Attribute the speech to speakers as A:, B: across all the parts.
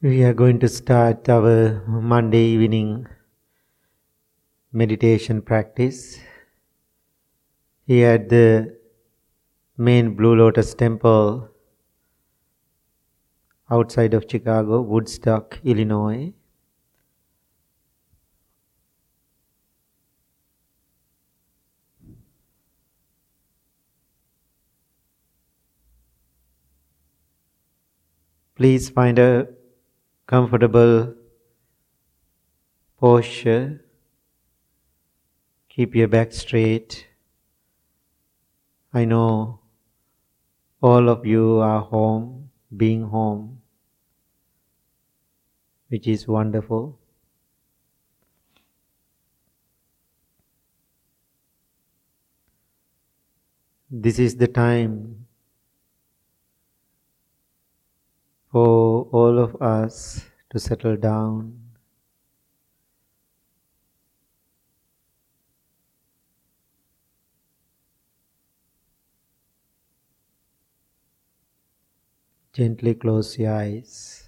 A: We are going to start our Monday evening meditation practice here at the main Blue Lotus Temple outside of Chicago, Woodstock, Illinois. Please find a comfortable posture. Keep your back straight. I know all of you are home, being home, which is wonderful. This is the time for all of us to settle down. Gently close your eyes.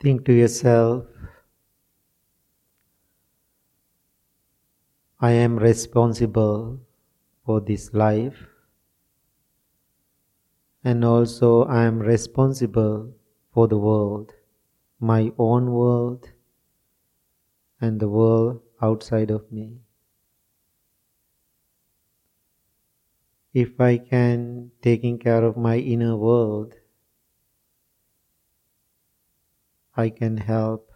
A: Think to yourself, I am responsible for this life, and also I am responsible for the world, my own world, and the world outside of me. If I can taking care of my inner world, I can help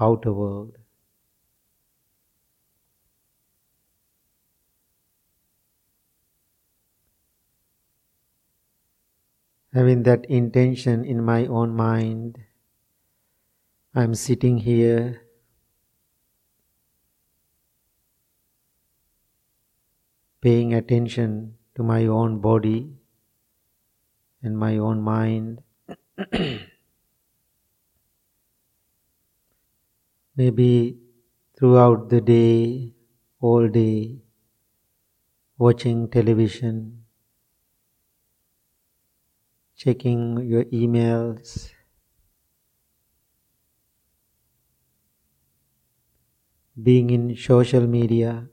A: outer world. Having that intention in my own mind, I'm sitting here paying attention to my own body and my own mind. Maybe throughout the day, all day, watching television, checking your emails, being in social media,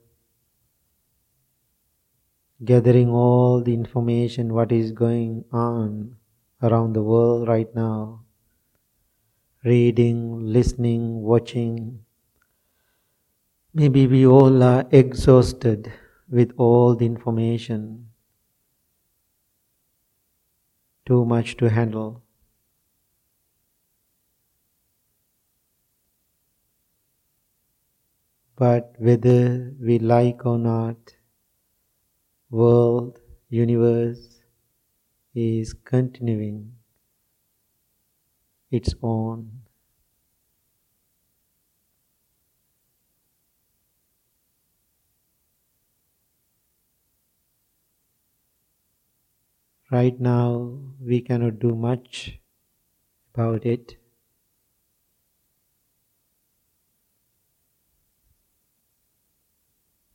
A: gathering all the information what is going on around the world right now, reading, listening, watching. Maybe we all are exhausted with all the information, too much to handle. But whether we like or not, world, universe is continuing its own. Right now, we cannot do much about it.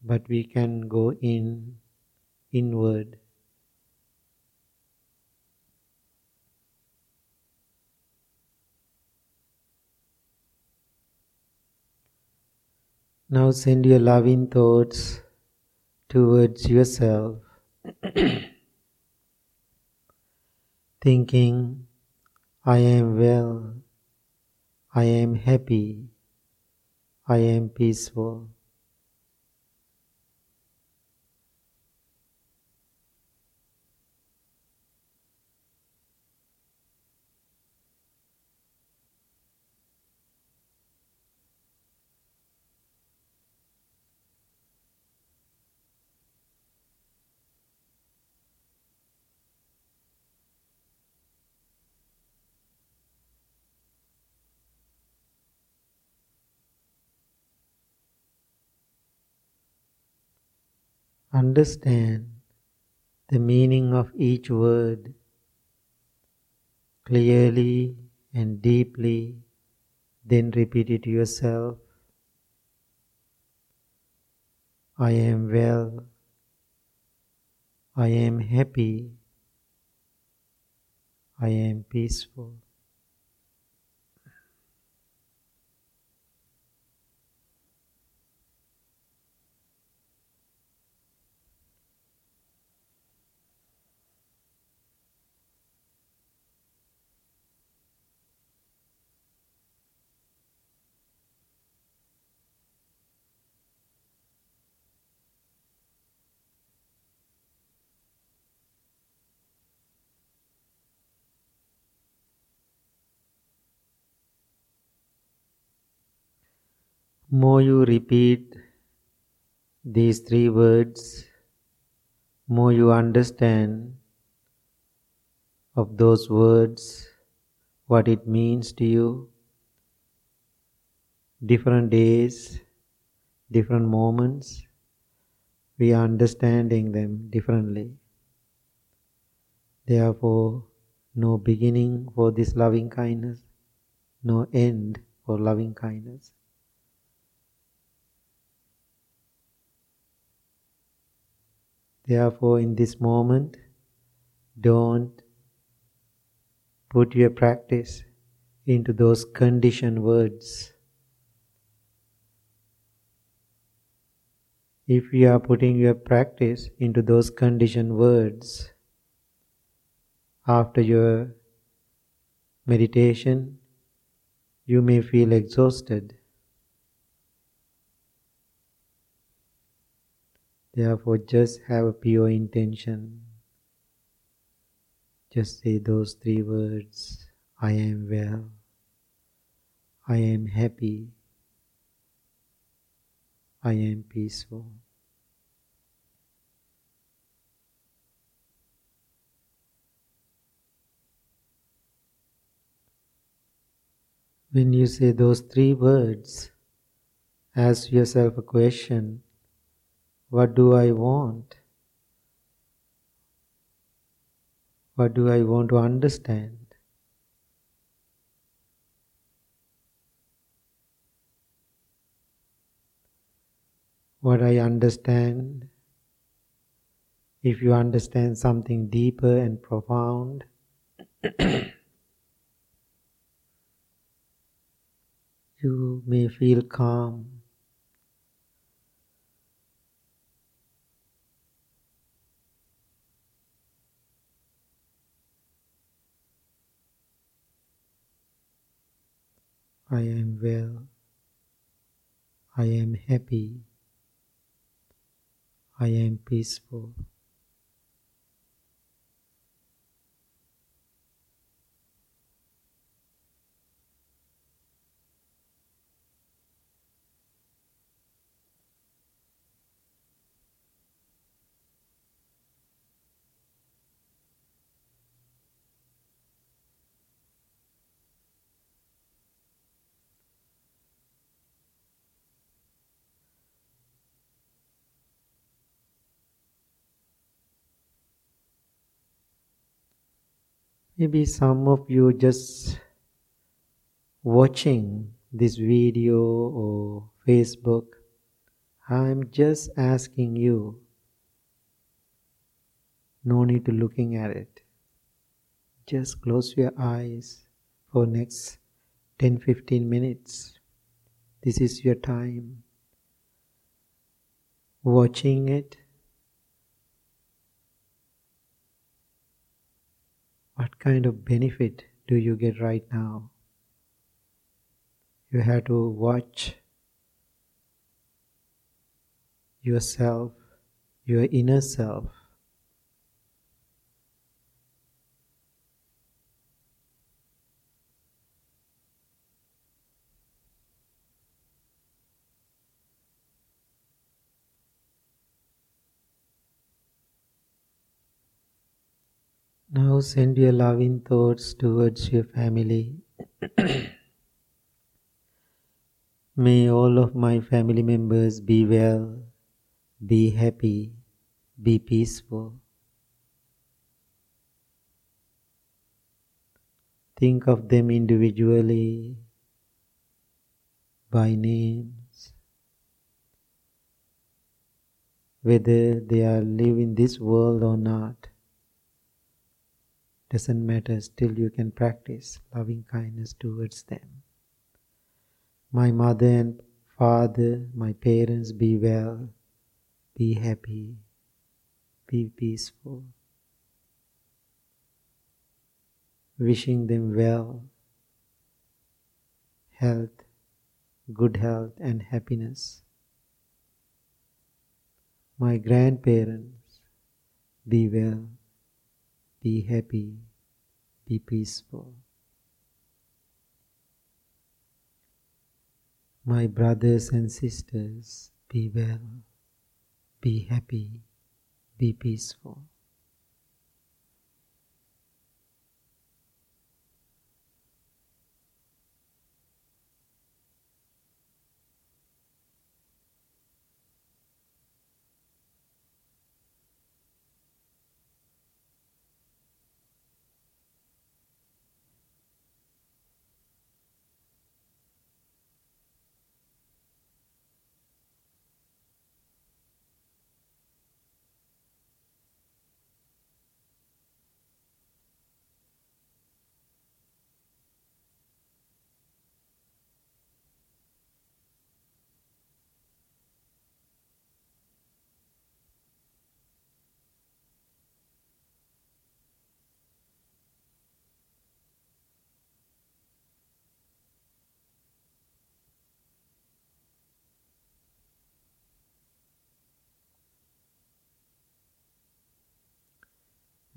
A: But we can go in inward. Now send your loving thoughts towards yourself, thinking, I am well, I am happy, I am peaceful. Understand the meaning of each word clearly and deeply, then repeat it to yourself. I am well. I am happy. I am peaceful. More you repeat these three words, more you understand of those words, what it means to you. Different days, different moments, we are understanding them differently. Therefore, no beginning for this loving kindness, no end for loving kindness. Therefore, in this moment, don't put your practice into those conditioned words. If you are putting your practice into those conditioned words, after your meditation, you may feel exhausted. Therefore, just have a pure intention. Just say those three words I am well, I am happy, I am peaceful. When you say those three words, ask yourself a question what do I want? What do I want to understand? What I understand, if you understand something deeper and profound, you may feel calm. I am well. I am happy. I am peaceful. Maybe some of you just watching this video or Facebook, I'm just asking you, no need to looking at it. Just close your eyes for next 10-15 minutes. This is your time. Watching it What kind of benefit do you get right now? You have to watch yourself, your inner self. Now send your loving thoughts towards your family. May all of my family members be well, be happy, be peaceful. Think of them individually by names. Whether they are live in this world or not doesn't matter, still you can practice loving kindness towards them. My mother and father, my parents, be well, be happy, be peaceful. Wishing them well, health, good health, and happiness. My grandparents, be well, be happy, be peaceful. My brothers and sisters, be well, be happy, be peaceful.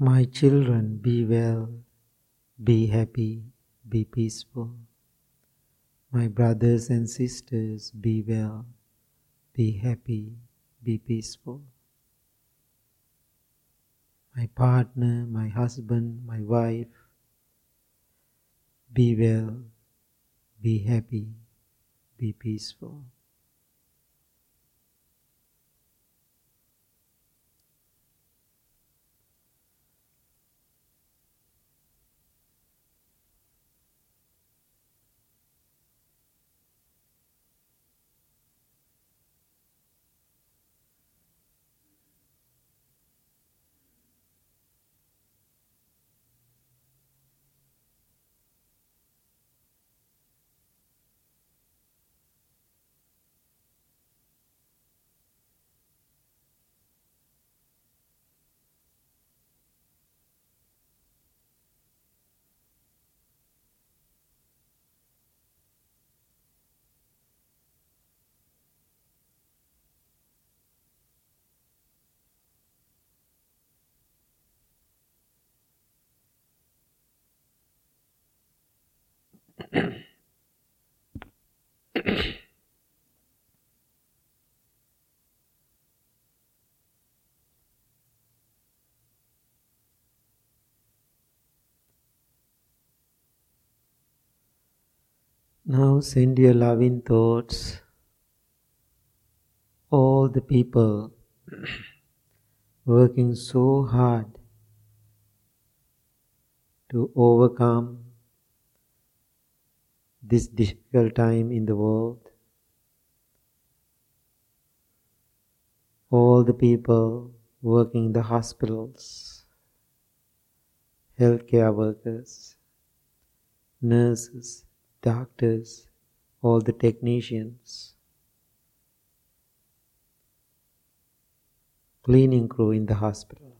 A: My children, be well, be happy, be peaceful. My brothers and sisters, be well, be happy, be peaceful. My partner, my husband, my wife, be well, be happy, be peaceful. Now send your loving thoughts, all the people working so hard to overcome this difficult time in the world. All the people working in the hospitals, healthcare workers, nurses, doctors, all the technicians, cleaning crew in the hospital.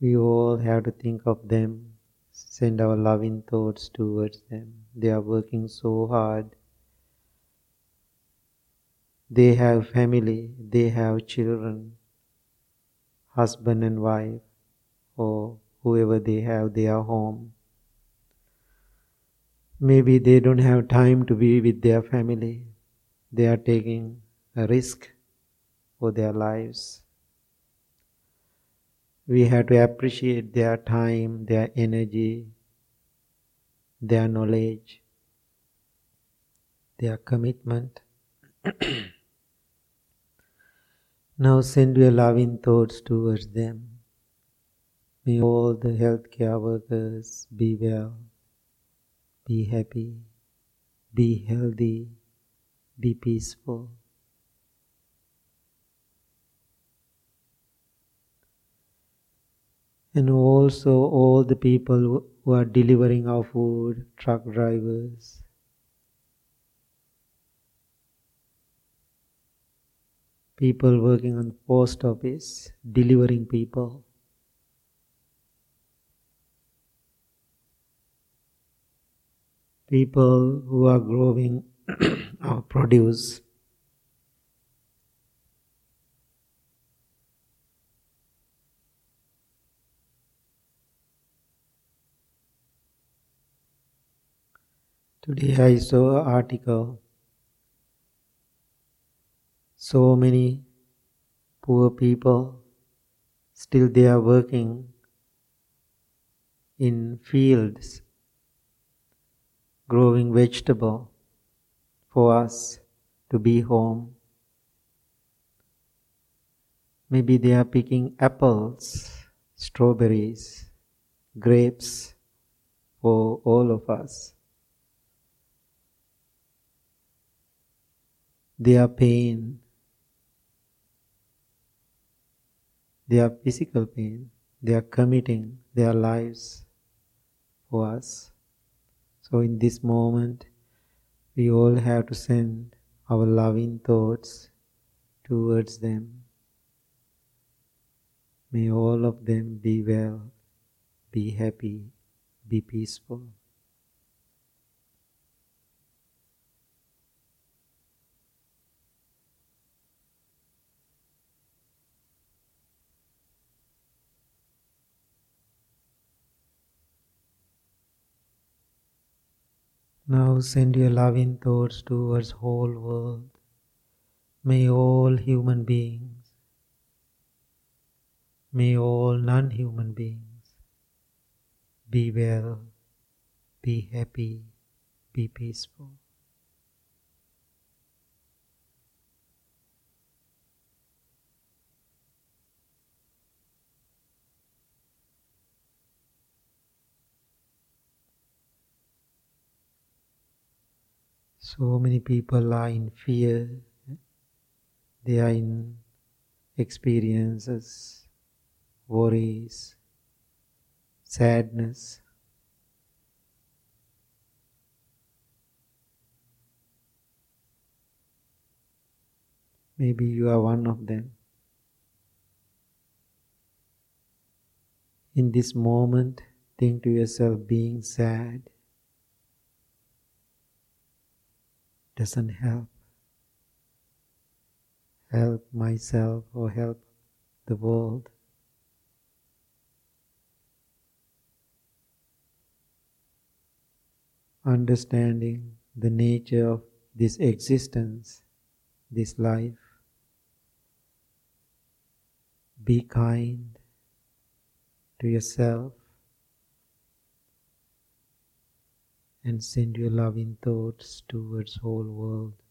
A: We all have to think of them, send our loving thoughts towards them. They are working so hard. They have family, they have children, husband and wife, or whoever they have they are home. Maybe they don't have time to be with their family. They are taking a risk for their lives. We have to appreciate their time, their energy, their knowledge, their commitment. now send your loving thoughts towards them. May all the healthcare workers be well, be happy, be healthy, be peaceful. And also all the people who are delivering our food, truck drivers, people working on post office, delivering people. People who are growing our produce. Today I saw an article. So many poor people still they are working in fields growing vegetable for us to be home. Maybe they are picking apples strawberries grapes for all of us their pain their physical pain, they are committing their lives for us. So, in this moment, we all have to send our loving thoughts towards them. May all of them be well, be happy, be peaceful. Now send your loving thoughts towards whole world. May all human beings, may all non-human beings be well, be happy, be peaceful. So many people are in fear, they are in experiences, worries, sadness. Maybe you are one of them. In this moment, think to yourself being sad doesn't help. Help myself or help the world. Understanding the nature of this existence, this life. Be kind to yourself and send your loving thoughts towards whole world.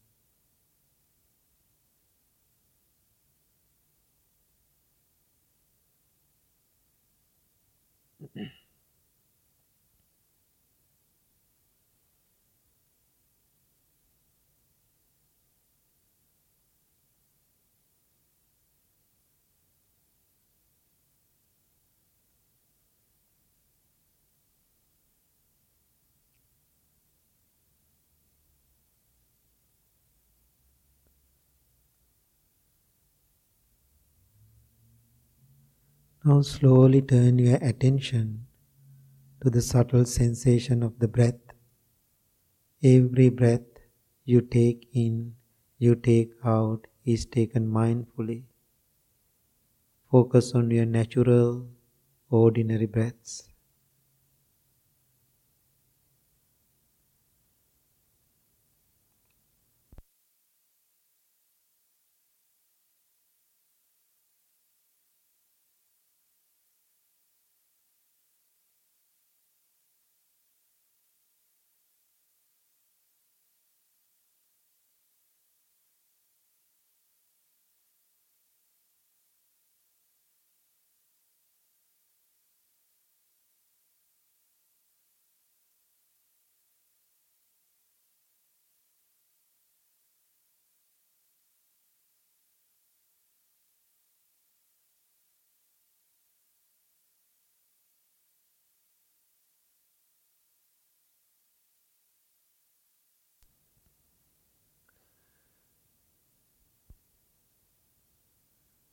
A: Now slowly turn your attention to the subtle sensation of the breath. Every breath you take in, you take out is taken mindfully. Focus on your natural, ordinary breaths.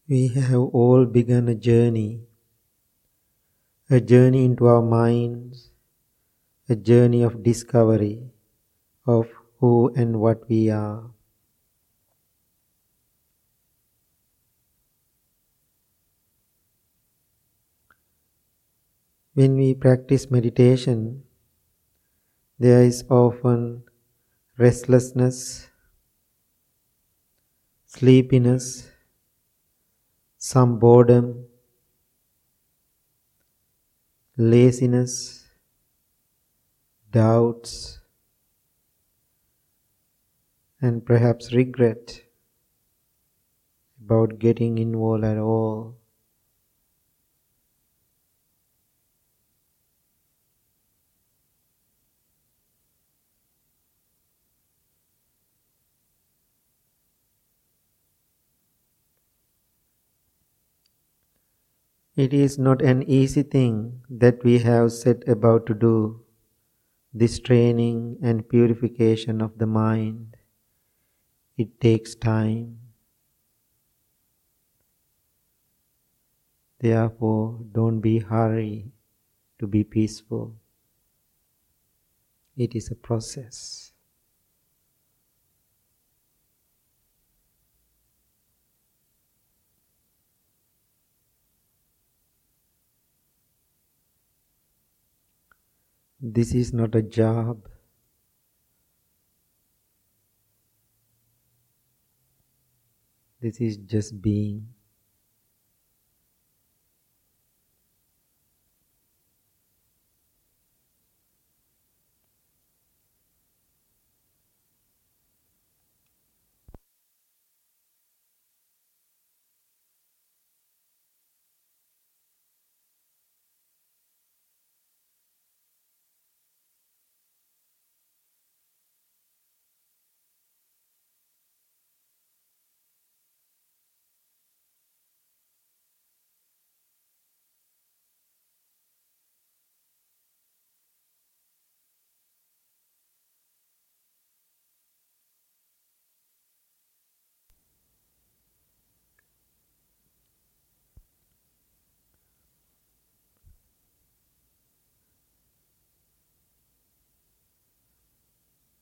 A: We have all begun a journey, a journey into our minds, a journey of discovery of who and what we are. When we practice meditation, there is often restlessness, sleepiness, some boredom, laziness, doubts, and perhaps regret about getting involved at all. It is not an easy thing that we have set about to do, this training and purification of the mind. It takes time. Therefore, don't be hurry to be peaceful. It is a process. This is not a job. This is just being.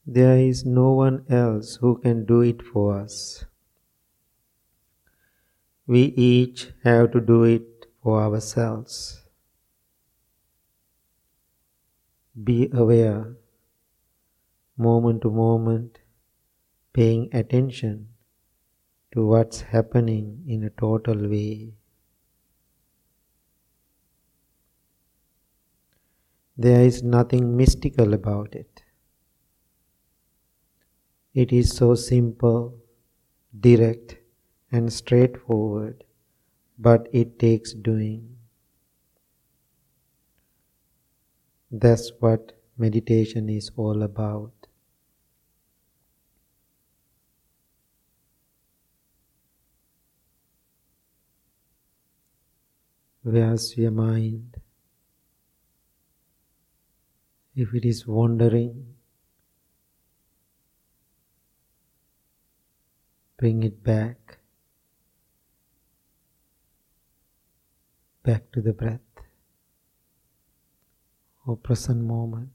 A: There is no one else who can do it for us. We each have to do it for ourselves. Be aware, moment to moment, paying attention to what's happening in a total way. There is nothing mystical about it. It is so simple, direct, and straightforward, but it takes doing. That's what meditation is all about. Where's your mind? If it is wandering, bring it back, back to the breath or present moment.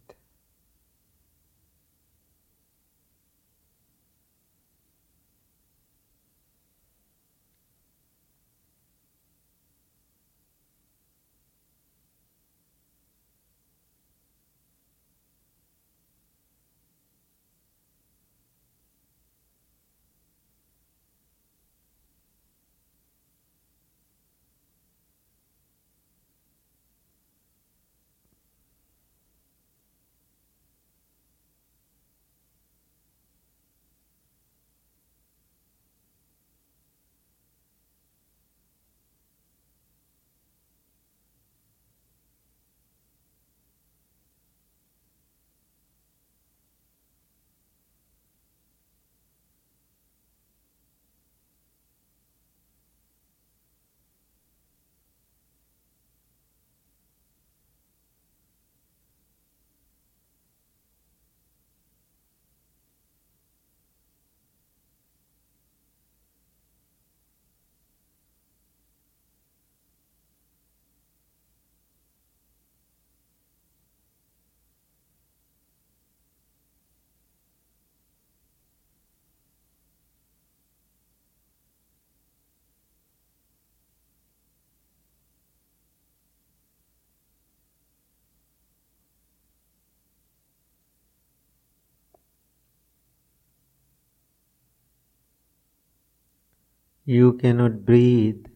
A: You cannot breathe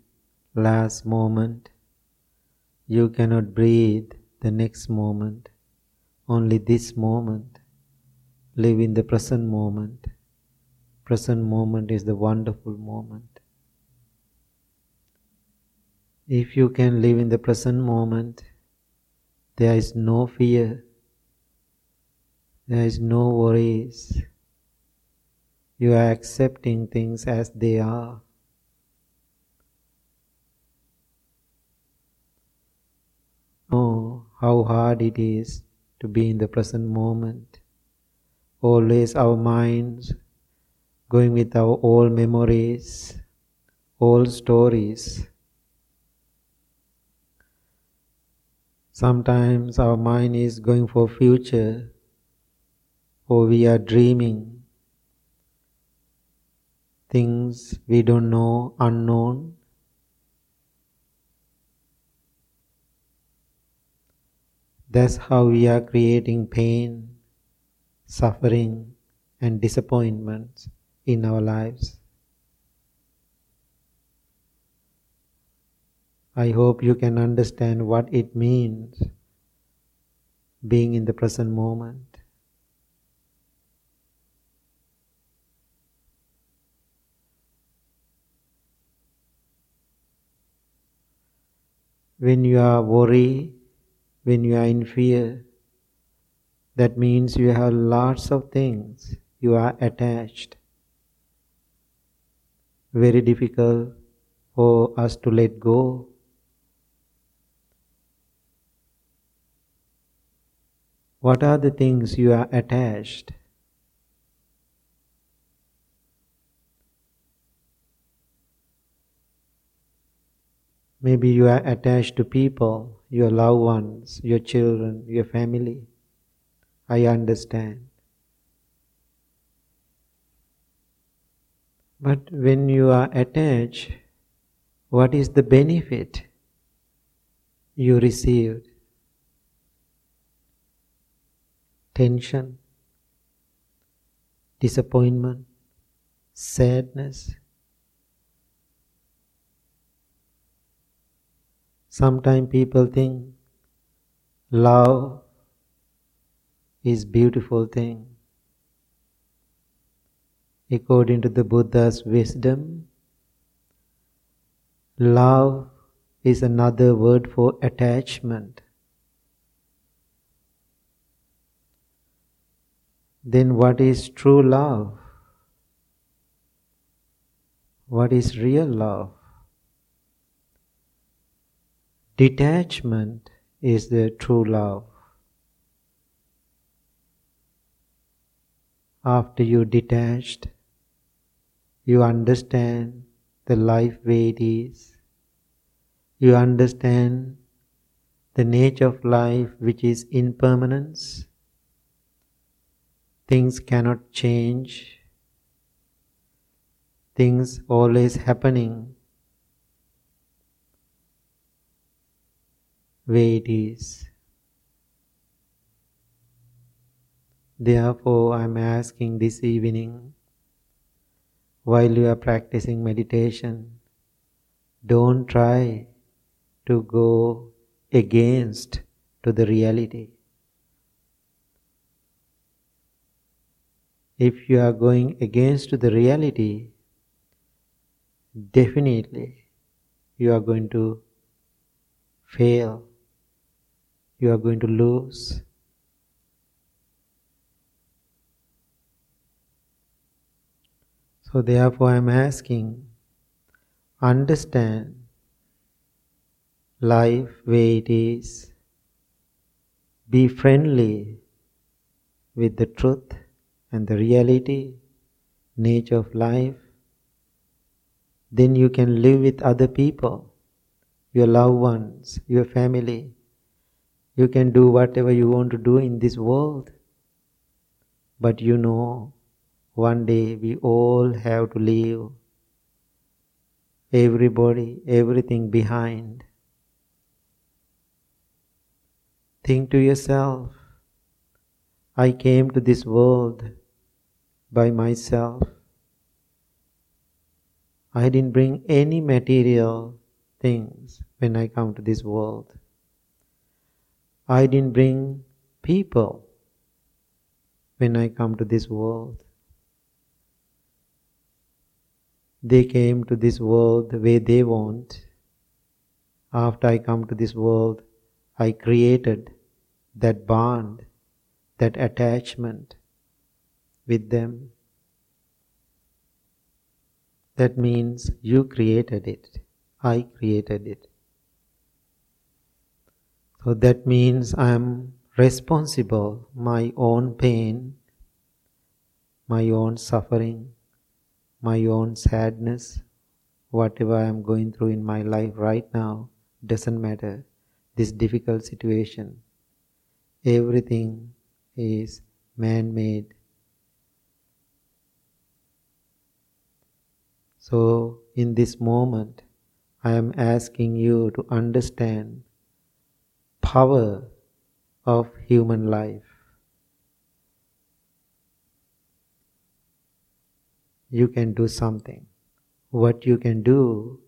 A: last moment. You cannot breathe the next moment. Only this moment. Live in the present moment. Present moment is the wonderful moment. If you can live in the present moment, there is no fear, there is no worries. You are accepting things as they are. Know how hard it is to be in the present moment. Always our minds going with our old memories, old stories. Sometimes our mind is going for future or we are dreaming things we don't know, unknown. That's how we are creating pain, suffering, and disappointments in our lives. I hope you can understand what it means being in the present moment. When you are worried, when you are in fear, that means you have lots of things you are attached. Very difficult for us to let go. What are the things you are attached? Maybe you are attached to people, your loved ones, your children, your family. I understand. But when you are attached, what is the benefit you received? tension, disappointment, sadness. Sometimes people think love is beautiful thing. According to the Buddha's wisdom, love is another word for attachment. then what is true love? What is real love? Detachment is the true love. After you detached, you understand the life way it is. You understand the nature of life which is impermanence things cannot change, things always happening way it is. Therefore, I am asking this evening, while you are practicing meditation, don't try to go against to the reality. if you are going against the reality, definitely you are going to fail, you are going to lose. So, therefore, I am asking understand life where it is, be friendly with the truth and the reality, nature of life, then you can live with other people, your loved ones, your family. You can do whatever you want to do in this world. But you know, one day we all have to leave everybody, everything behind. Think to yourself, I came to this world by myself. I didn't bring any material things when I come to this world. I didn't bring people when I come to this world. They came to this world the way they want. After I come to this world, I created that bond, that attachment with them. That means you created it. I created it. So that means I am responsible my own pain, my own suffering, my own sadness, whatever I am going through in my life right now doesn't matter. This difficult situation, everything is man made. So, in this moment, I am asking you to understand power of human life. You can do something. What you can do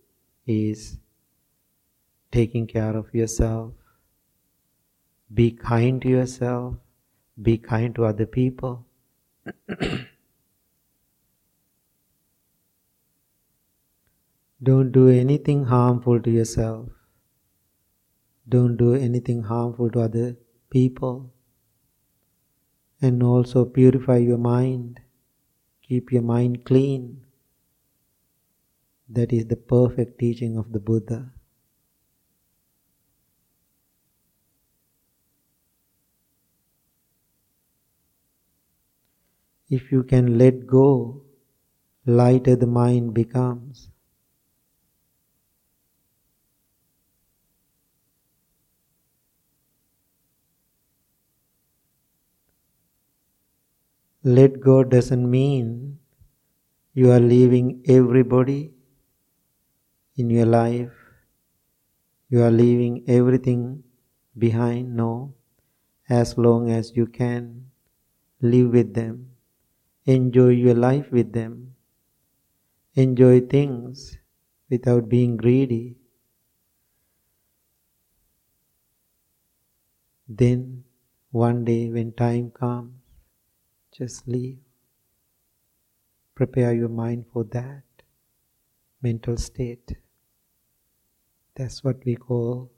A: is taking care of yourself. Be kind to yourself. Be kind to other people. Don't do anything harmful to yourself. Don't do anything harmful to other people. And also purify your mind. Keep your mind clean. That is the perfect teaching of the Buddha. If you can let go, lighter the mind becomes. Let go doesn't mean you are leaving everybody in your life, you are leaving everything behind. No, as long as you can live with them, enjoy your life with them, enjoy things without being greedy. Then one day when time comes, just leave. Prepare your mind for that mental state. That's what we call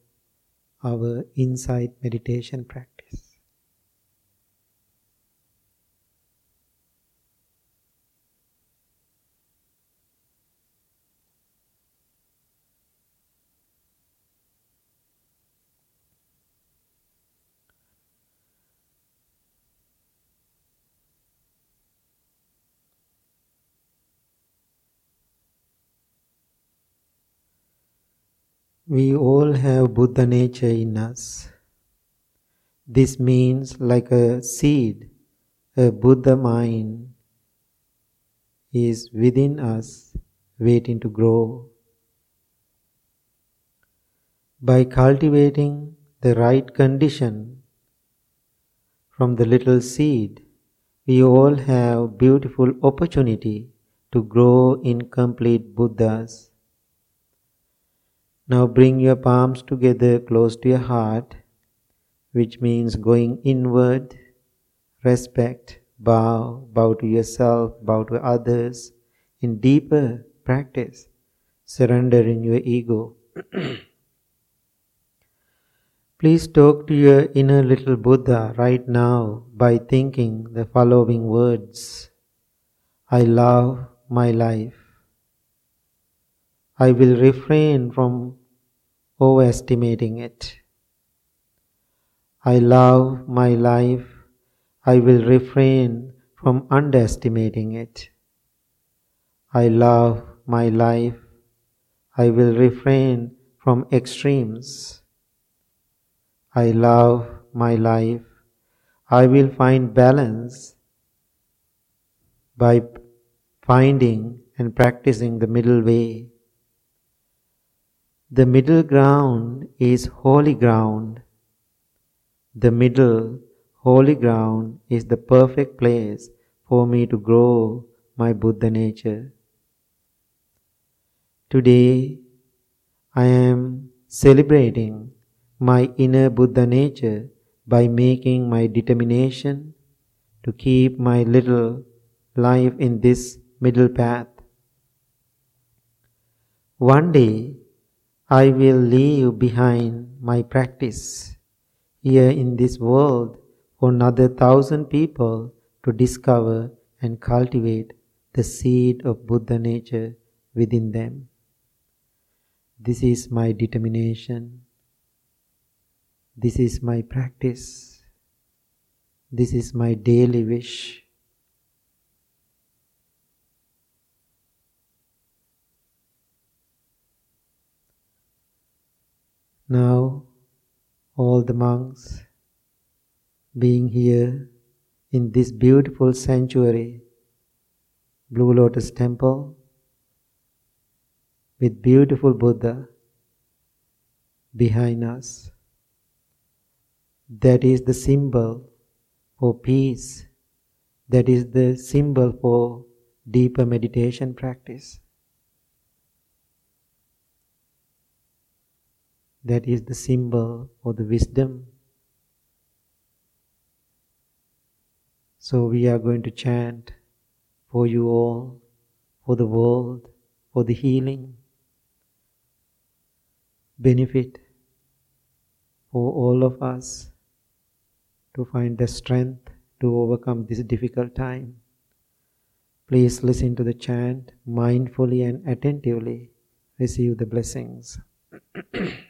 A: our insight meditation practice. We all have Buddha nature in us. This means, like a seed, a Buddha mind is within us, waiting to grow. By cultivating the right condition from the little seed, we all have beautiful opportunity to grow in complete Buddhas. Now bring your palms together close to your heart, which means going inward, respect, bow, bow to yourself, bow to others, in deeper practice, surrender in your ego. Please talk to your inner little Buddha right now by thinking the following words I love my life. I will refrain from overestimating it. I love my life. I will refrain from underestimating it. I love my life. I will refrain from extremes. I love my life. I will find balance by finding and practicing the middle way. The middle ground is holy ground. The middle holy ground is the perfect place for me to grow my Buddha nature.
B: Today I am celebrating my inner Buddha nature by making my determination to keep my little life in this middle path. One day I will leave behind my practice here in this world for another thousand people to discover and cultivate the seed of Buddha nature within them. This is my determination. This is my practice. This is my daily wish. Now, all the monks being here in this beautiful sanctuary, Blue Lotus Temple, with beautiful Buddha behind us. That is the symbol for peace. That is the symbol for deeper meditation practice. That is the symbol for the wisdom. So we are going to chant for you all, for the world, for the healing, benefit for all of us to find the strength to overcome this difficult time. Please listen to the chant mindfully and attentively. Receive the blessings.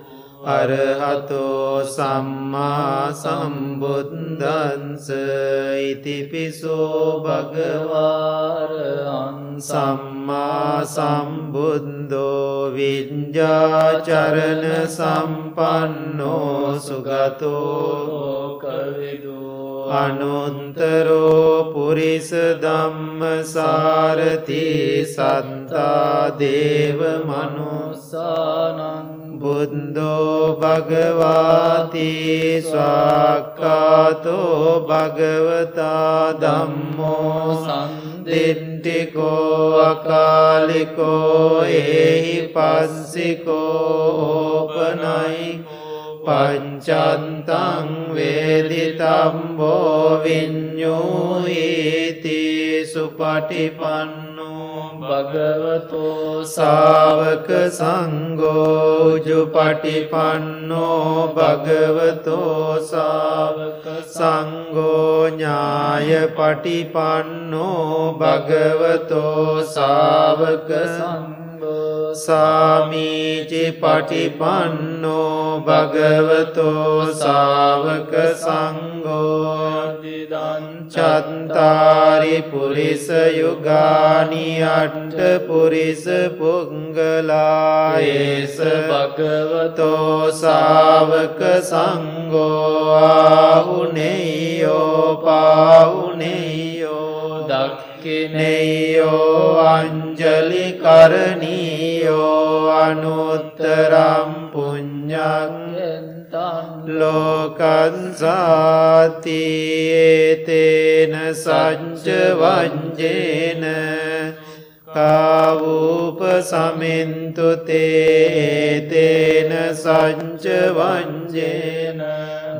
B: අරහතෝ සම්මා සම්බුද්දන්ස ඉතිපිසෝ භගවාරහන් සම්මා සම්බුද්දෝ විඤ්ජාචරණ සම්පන්නෝ සුගතෝ කවිදෝ අනුන්තරෝ පුරිස ධම්ම සාරති සත්තා දේව මනුස්සානං බුද්ධෝ භගවාති ස්වාක්කාතෝ භගවතා ධම්මෝ සන්දිින්ටිකෝ අකාලිකෝ ඒහි පස්සිකෝ ඕපනයි පංචන්තං වේදිතම්බෝ විඤ්ඥූහිති සුපටිපන්න භගවතෝ සාවක සංගෝජු පටිපන්නෝ භගවතෝ සාවක සංගෝඥාය පටිපන්නෝ භගවතෝ සාවක සංගෝ සාමීචි පටිපන්නෝ භගවතෝ සාවක සංගෝදිදංචත්තාරි පුරිස යුගානියන්ට පුරිස පුංගලා ඒස භගවතෝ සාවක සංගෝආහුනෙයෝ පාහුනේ දක්කිනෙයෝ අංජලි කරණීයෝ අනුත්තරම් පුඤ්ඤං ලෝකන්සාති ඒතේන සච්ච වංජේන කාවූප සමින්තු තේතේන සංච වංජේන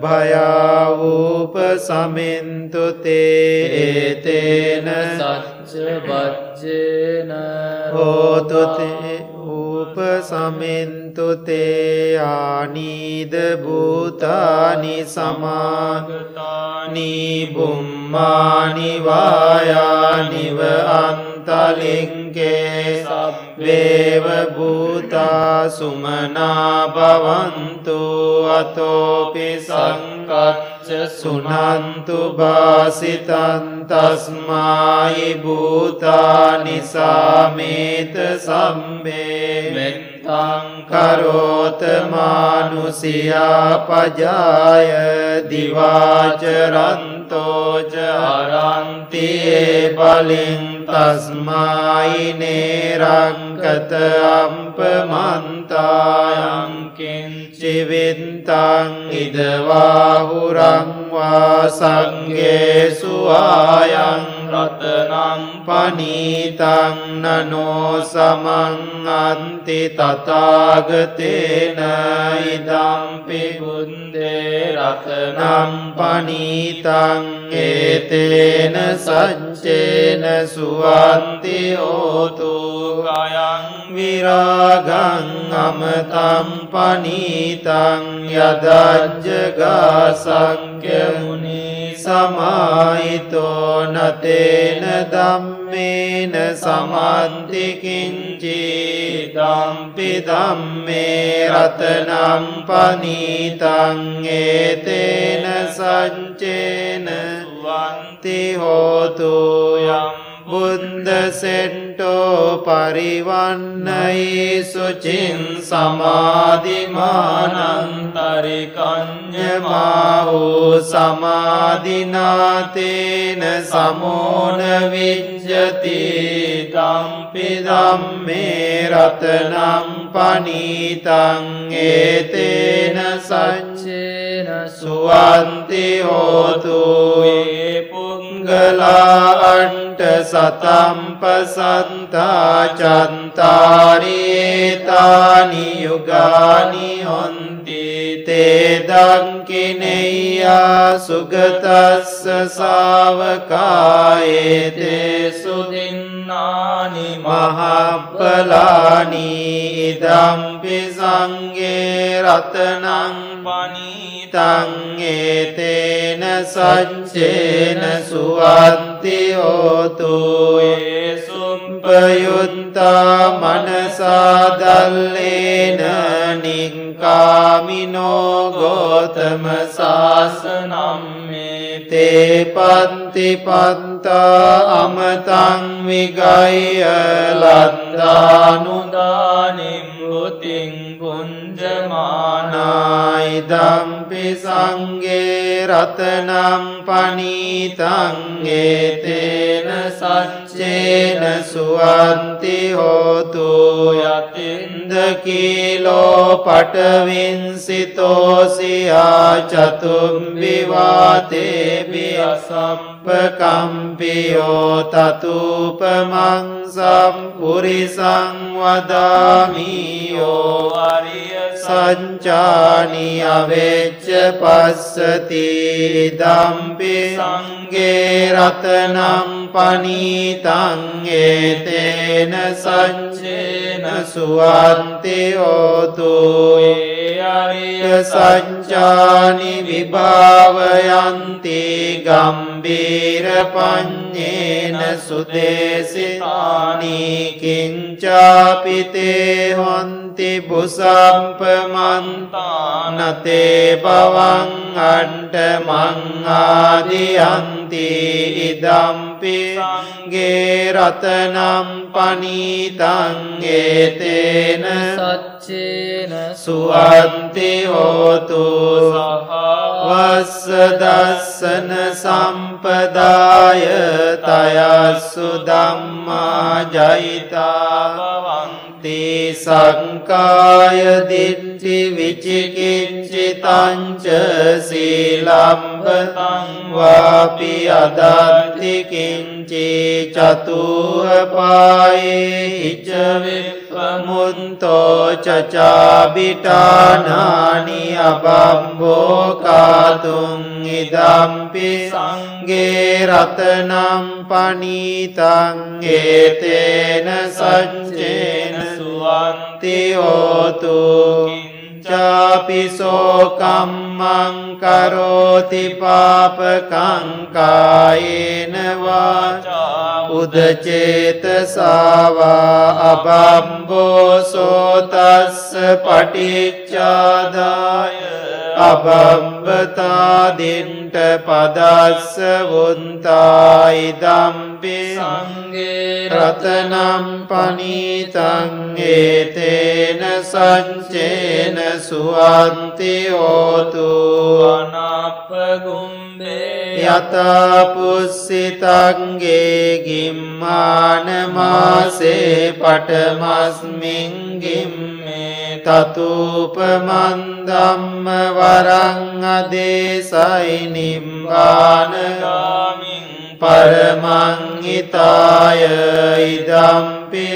B: භයාවූප සමින්තුතේ ඒතේන සච්චවච්චේන හෝතුතේ ූප සමින්තුතේ ආනීද භූතානි සමාගතානී බුම්මානිවායානිව අන්න අන්තලින්ගේ සබ්වේව භූතා සුමනා භවන්තු අතෝපි සංකච්ච සුනන්තු බාසිතන්තස්මායි භූතා නිසාමේත සම්බේ කරෝත මානුසියා පජාය දිවාචරන්තෝජ අරන්තියේ බලින් තස්මයිනේරංකත අම්පමන්තායංකෙන් චිවිත්තං ඉදවාහුරංවා සංගේසුආයං ආයං රතනං පනීතං නනෝ සමං අන්ති තතාගතේන ඉදම්පි බුන්දේ රතනම් පනීතං ඒතේන සච්චේන සුවන්ති හෝතු ගයං විරාගං අමතම් පනීතං යදජ්ජගා සංක්‍යමුණී සමාහිතෝ නතේන දම්මේන සමන්තිකින්චි දම්පි දම්මේ රතනම් පනීතං ඒතේන සංචේන වන්ති හෝතු යම් බුද්ධසෙට්ටෝ පරිවන්නයේ සුචින් සමාධිමානන්තරිකං්ඥමාවූ සමාධිනාතේන සමෝනවිච්ජති තම්පිදම් මේ රතනම් පනීතං ඒතේන සච්චේන සුවන්ති හෝතුයේ පු अण्ट शतं पसन्त चन्तारेतानि युगानि हन्ति। තේදංකිනෙයා සුගතස්ස සාවකායේතේ සුදින්නානි මහප්පලානි ඉදම්පි සංගේ රතනං පනීතං ඒතේන සච්චේන සුවන්ති උපයුත්තා මනසාදල්ලේන නිංකාමිනෝ ගෝතම සාසනම්මේ තේ පන්ති පන්තා අමතං විගය ලන්දානුදානිම්බුතිං පුංජමානායිදම්පි සංගේ රතනම් පනීතංගේ තේන සච්ච සච්චේන සුවන්ති හෝතු යතින්දකීලෝ පටවින්සිතෝසියා චතුම් විවාතේබි අසම්පකම්පියෝ තතුපමං සම්පුරිසං වදාමීයෝ අරිය සංචානි අවෙච්ච පස්සති දම්පි සංගේ රතනම් පනීතං ඒතේන සංචේන සුවන්ති හෝතු. අරිය සංචානි විභාවයන්ති ගම්බීර පඤ්ඤේන සුදේසිතානි කිංචාපිතේ හොන්ති ති පුසම්පමන්තානතේ පවං අන්ට මංආදියන්ති ඉදම්පි ගේ රතනම් පනීතං ඒතේන සච්චේන සුවන්ති හෝතු වස්ස දස්සන සම්පදාය තයස්සු දම්මා ජයිතා ජයිතාවන්ති සංකාය දිට්ඨි විචිකිච්ඡිතංච සීලම්බතං වාපි අදත්ති කිංචි චතුහ පායේ හිච විප්පමුන්තෝ චචාබිටානානි අබම්බෝකාතුන් ඉදම්පි සංගේ රතනම් පනීතං ඒතේන සච්චේන සුවන්ති චාපිසෝ කම්මං කරෝති පාපකං කායේන වාචා උදචේතසාවා අබම්බෝ සෝතස්ස පටිච්චාදාය අබම්බතාදින්ට පදස්ස වුන්තායි දම්පි
C: සංගේ
B: රතනම් පනීතංගේතේන සංචේන සුවන්ති
C: ඕතු
B: අනප්පගුම්බේ යතාපුස්සිතංගේ ගිම්මානමාසේ පටමස්මින් ගිම්මේ තතුපමන්දම්ම වරං අදේසයි නිම්වානගාමින් පරමංහිතාය ඉදම්පි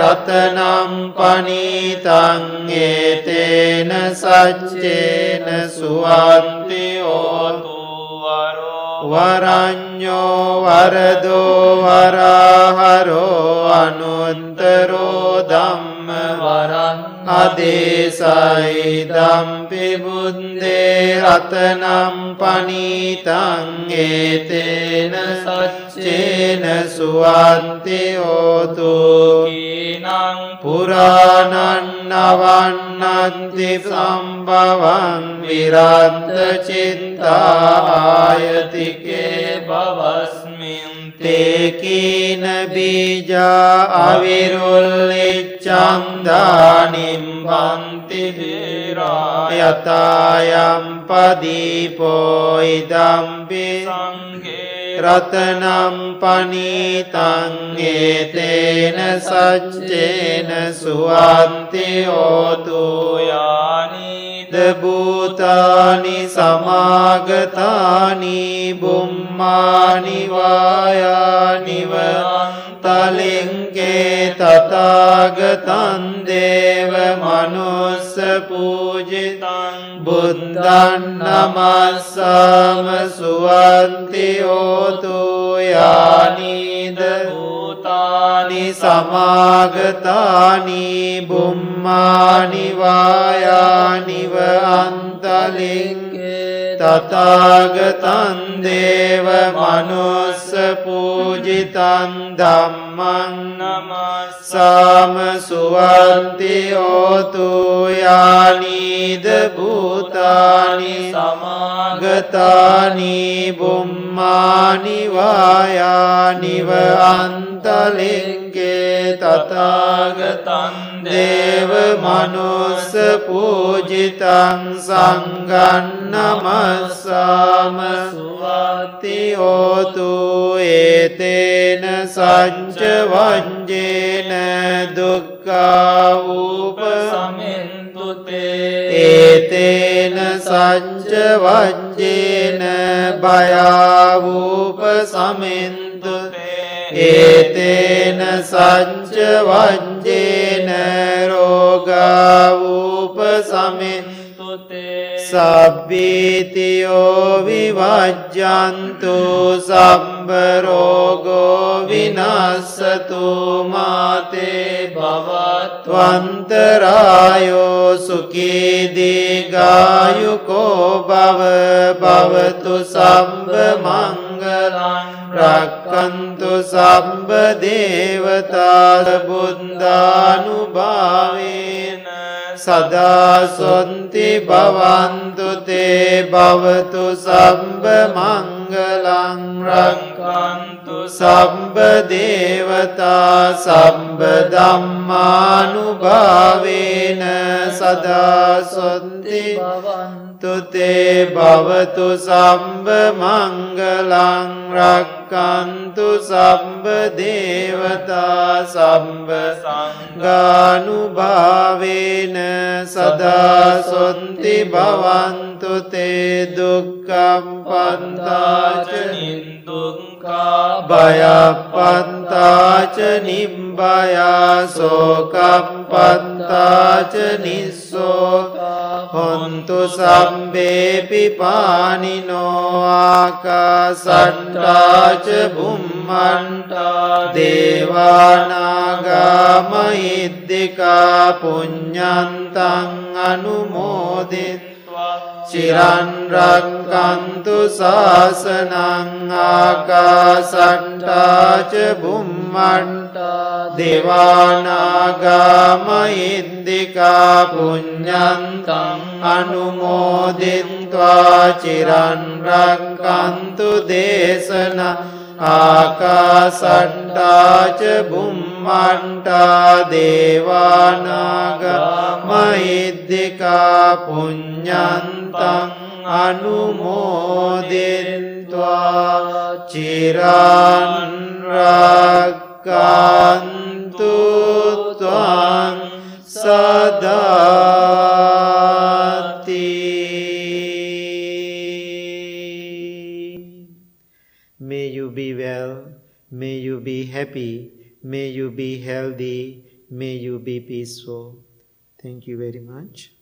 B: රතනම් පනීතං ඒතේන සච්චේන
C: සුවන්තිෝතු
B: වරඤ්ඤෝ වරදෝ වරහරෝ අනුන්තරෝ ධම්ම
C: වරං
B: අදේසයි දම්පිබුද්දේ රතනම් පනීතං ඒතේන සච්චේන සුවන්තිෝතු
C: නං
B: පුරාණන්නවන්නන්ති සම්බවන් විරන්ද චින්තායතිකේ
C: බවස්මින්
B: තේකීන බීජා අවිරුල්ලිච්ඡන්දානිම්
C: වන්ති දීරා
B: යතායම් පදීපෝ ඉදම්පි
C: සංගේ
B: රතනම් පනීතං ඒතේන සච්චේන සුවන්ති
C: ඕතු යානී
B: භූතානි සමාගතානි බුම්මානි වායානිව තලින්ගේ තථාගතං දේව මනුස්ස පූජිතං බුද්ධං නමස්සාම සුවන්ති හෝතු යානිද?
C: වූ භූතානි
B: තානි සමාගතානි බුම්මානිවායානිව අන්තලින්ගේ තතාගතන් දේව මනුස්ස පූජිතන් දම්මන් නමස්සාම සුවන්තියෝතු යානීද භූතානි සමාගතානි බුම්මානිවායානිව අන්තලින්ගේ තතාගතන් දේව මනුස්ස පූජිතන් සංගන්නමස්සාම සුවතිෝතු ඒතේන සංච වංජේන දුක්කාවූප
C: සමින්තුතේ
B: ඒතේන සංච වංජේන භයාවූප සමින්තුතේ ඒතේන සංච වංජේන රෝගාවූප සමෙන් තුතේ සබ්බීතියෝ විවජ්ජන්තු සම්බරෝගෝ විනස්සතු මාතේ භවත්වන්තරායෝ සුකීදිගායුකෝ බව භවතු සම්බ මංගලං රක්කන්තු සම්බ දේවතා බුද්ධානුභාවේන සදාසොන්ති භවන්තුතේ භවතු සම්බ මංගලං රක්කන්තු සම්බ දේවතා සම්බ ධම්මානුභාවේන සදාසොන්ති තුතේ භවතු සම්බ මංගලං රක්කන්තු සම්බ දේවතා සම්බ සංගානුභාවේන සදාසොන්ති භවන්තුතේ දුක්කම් පන්තාච භයප්පන්තාච නිම්බයා සෝකම්පන්තාච නිස්සෝ හොන්තු සම්බේපි පානිනෝආකා සට්ටාච බුම්මන්ටා දේවානාගාමහිද්දිකා පුඤ්ඥන්තන් අනුමෝදිත චිරන් රක්කන්තු සාසනං ආකාසට්ටාච බුම්මන්ටා දෙවානාගාමයින්දිකා පුඤ්ඤන්තං අනුමෝදින්වා චිරන් රක්කන්තු දේශනා ආකාසට්ටාච බුම්මන්ටා දේවානාග මහිද්දිකා පුඤ්ඥන්තං අනුමෝදෙන්වා චිරන්රක්කන්තුත්වන් සදාති be happy, may you be healthy, may you be peaceful. Thank you very much.